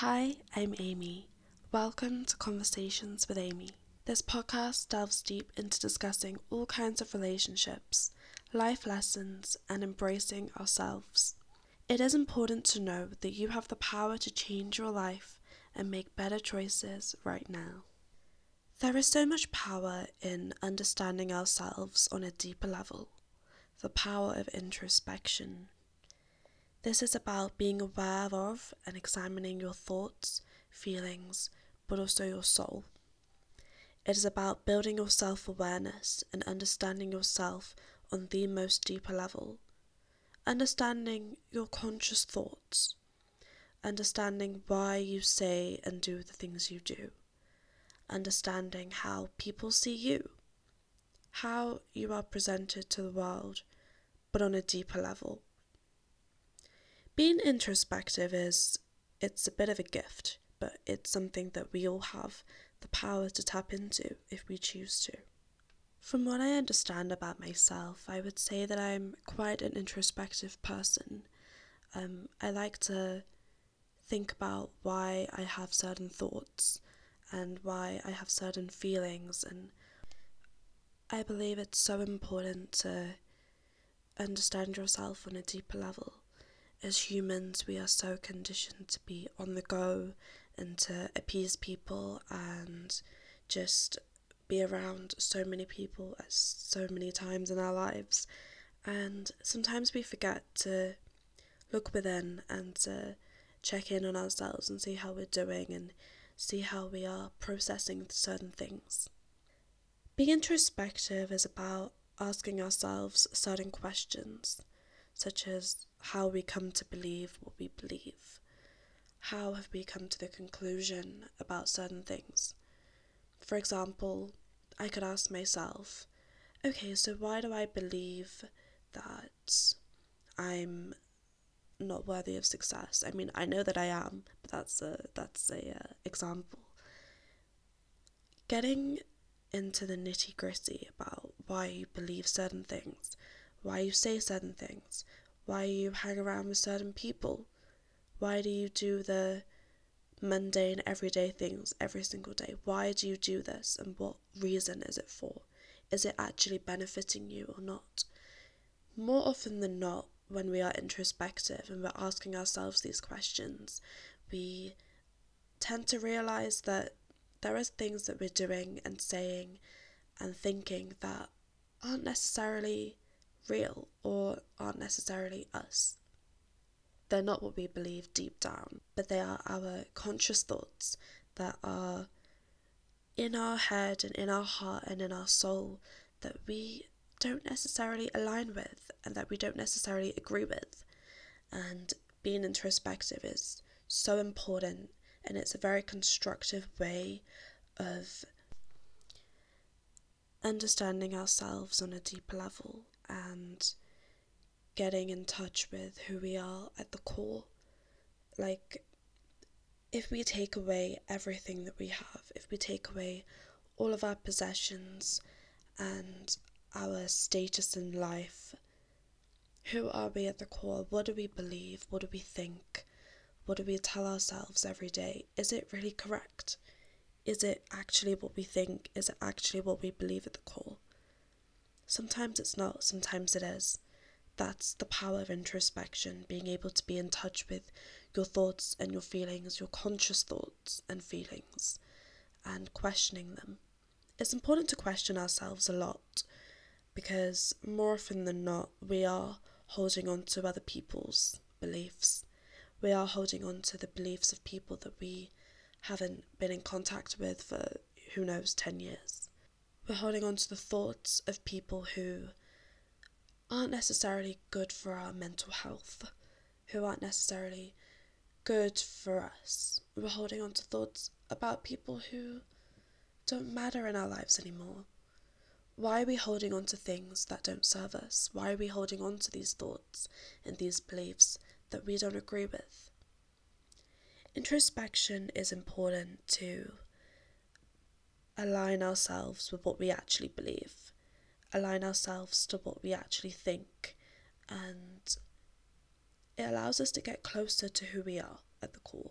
Hi, I'm Amy. Welcome to Conversations with Amy. This podcast delves deep into discussing all kinds of relationships, life lessons, and embracing ourselves. It is important to know that you have the power to change your life and make better choices right now. There is so much power in understanding ourselves on a deeper level, the power of introspection. This is about being aware of and examining your thoughts, feelings, but also your soul. It is about building your self awareness and understanding yourself on the most deeper level. Understanding your conscious thoughts. Understanding why you say and do the things you do understanding how people see you, how you are presented to the world, but on a deeper level. Being introspective is it's a bit of a gift, but it's something that we all have the power to tap into if we choose to. From what I understand about myself, I would say that I'm quite an introspective person. Um, I like to think about why I have certain thoughts and why I have certain feelings and I believe it's so important to understand yourself on a deeper level. As humans, we are so conditioned to be on the go and to appease people and just be around so many people at so many times in our lives. And sometimes we forget to look within and to check in on ourselves and see how we're doing and see how we are processing certain things. Being introspective is about asking ourselves certain questions, such as how we come to believe what we believe. How have we come to the conclusion about certain things? For example, I could ask myself, okay, so why do I believe that I'm not worthy of success. I mean, I know that I am, but that's a that's a uh, example. Getting into the nitty gritty about why you believe certain things, why you say certain things, why you hang around with certain people, why do you do the mundane everyday things every single day? Why do you do this and what reason is it for? Is it actually benefiting you or not? More often than not, when we are introspective and we're asking ourselves these questions, we tend to realize that there are things that we're doing and saying and thinking that aren't necessarily real or aren't necessarily us. They're not what we believe deep down, but they are our conscious thoughts that are in our head and in our heart and in our soul that we don't necessarily align with and that we don't necessarily agree with. And being introspective is so important and it's a very constructive way of understanding ourselves on a deeper level and getting in touch with who we are at the core. Like, if we take away everything that we have, if we take away all of our possessions and our status in life. Who are we at the core? What do we believe? What do we think? What do we tell ourselves every day? Is it really correct? Is it actually what we think? Is it actually what we believe at the core? Sometimes it's not, sometimes it is. That's the power of introspection, being able to be in touch with your thoughts and your feelings, your conscious thoughts and feelings, and questioning them. It's important to question ourselves a lot because more often than not, we are holding on to other people's beliefs. We are holding on to the beliefs of people that we haven't been in contact with for who knows 10 years. We're holding on to the thoughts of people who aren't necessarily good for our mental health, who aren't necessarily good for us. We're holding on to thoughts about people who don't matter in our lives anymore. Why are we holding on to things that don't serve us? Why are we holding on to these thoughts and these beliefs that we don't agree with? Introspection is important to align ourselves with what we actually believe, align ourselves to what we actually think, and it allows us to get closer to who we are at the core.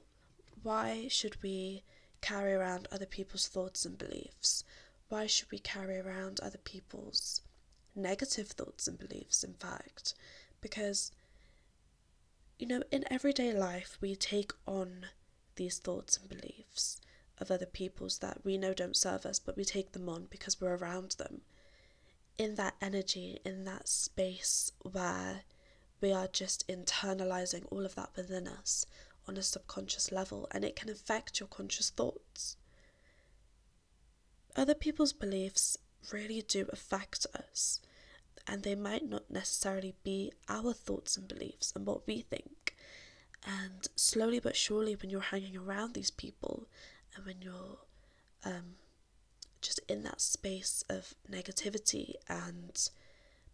why should we carry around other people's thoughts and beliefs? Why should we carry around other people's negative thoughts and beliefs, in fact? Because, you know, in everyday life, we take on these thoughts and beliefs of other people's that we know don't serve us, but we take them on because we're around them. In that energy, in that space where we are just internalizing all of that within us on a subconscious level, and it can affect your conscious thoughts. Other people's beliefs really do affect us, and they might not necessarily be our thoughts and beliefs and what we think. And slowly but surely, when you're hanging around these people and when you're um, just in that space of negativity and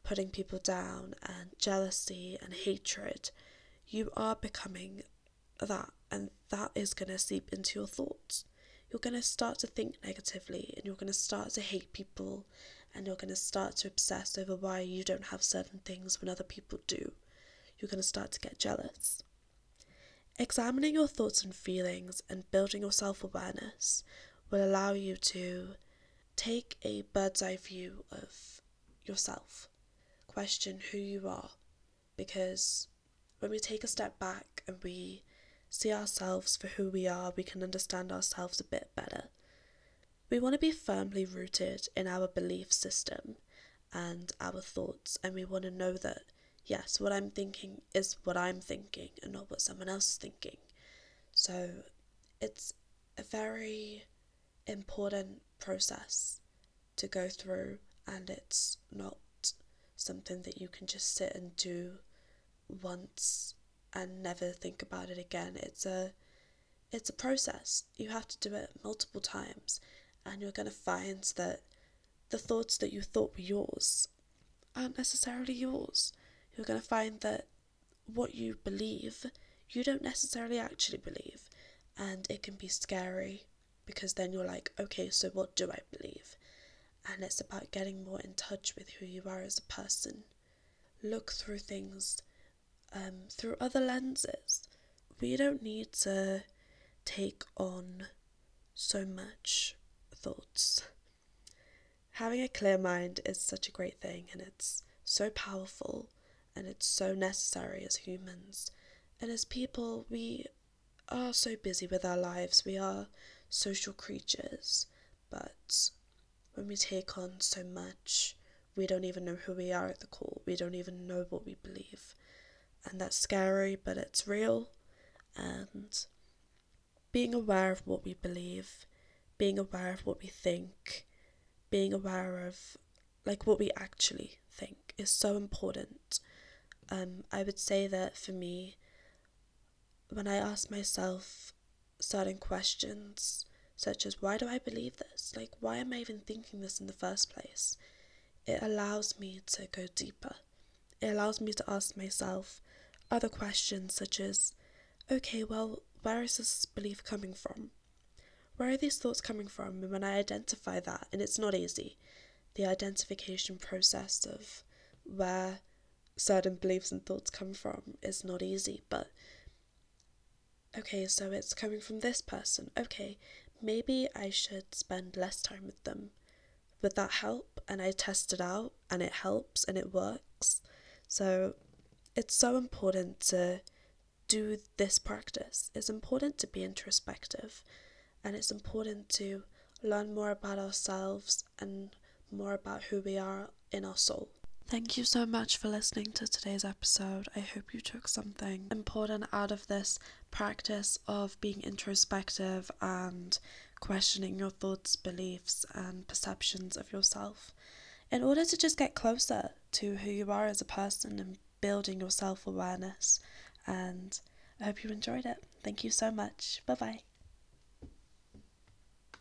putting people down and jealousy and hatred, you are becoming that, and that is going to seep into your thoughts. You're going to start to think negatively, and you're going to start to hate people, and you're going to start to obsess over why you don't have certain things when other people do. You're going to start to get jealous. Examining your thoughts and feelings and building your self awareness will allow you to take a bird's eye view of yourself question who you are because when we take a step back and we see ourselves for who we are, we can understand ourselves a bit better. We want to be firmly rooted in our belief system and our thoughts, and we want to know that, yes, what I'm thinking is what I'm thinking and not what someone else is thinking. So it's a very important process to go through, and it's not something that you can just sit and do once and never think about it again. It's a it's a process. You have to do it multiple times and you're going to find that the thoughts that you thought were yours aren't necessarily yours. You're going to find that what you believe, you don't necessarily actually believe. And it can be scary because then you're like, okay, so what do I believe? and it's about getting more in touch with who you are as a person. Look through things um, through other lenses. We don't need to take on so much thoughts. Having a clear mind is such a great thing and it's so powerful and it's so necessary as humans. And as people, we are so busy with our lives, we are social creatures, but when we take on so much, we don't even know who we are at the core. We don't even know what we believe. And that's scary, but it's real. And being aware of what we believe, being aware of what we think, being aware of like what we actually think is so important. Um, I would say that for me, when I ask myself certain questions, such as why do I believe this? Like, why am I even thinking this in the first place? It allows me to go deeper. It allows me to ask myself other questions, such as, okay, well, where is this belief coming from? Where are these thoughts coming from? And when I identify that, and it's not easy, the identification process of where certain beliefs and thoughts come from is not easy, but okay, so it's coming from this person. Okay, maybe I should spend less time with them. Would that help? And I test it out and it helps and it works. So it's so important to do this practice. It's important to be introspective and it's important to learn more about ourselves and more about who we are in our soul. Thank you so much for listening to today's episode. I hope you took something important out of this practice of being introspective and questioning your thoughts, beliefs, and perceptions of yourself in order to just get closer to who you are as a person and building your self awareness. And I hope you enjoyed it. Thank you so much. Bye bye.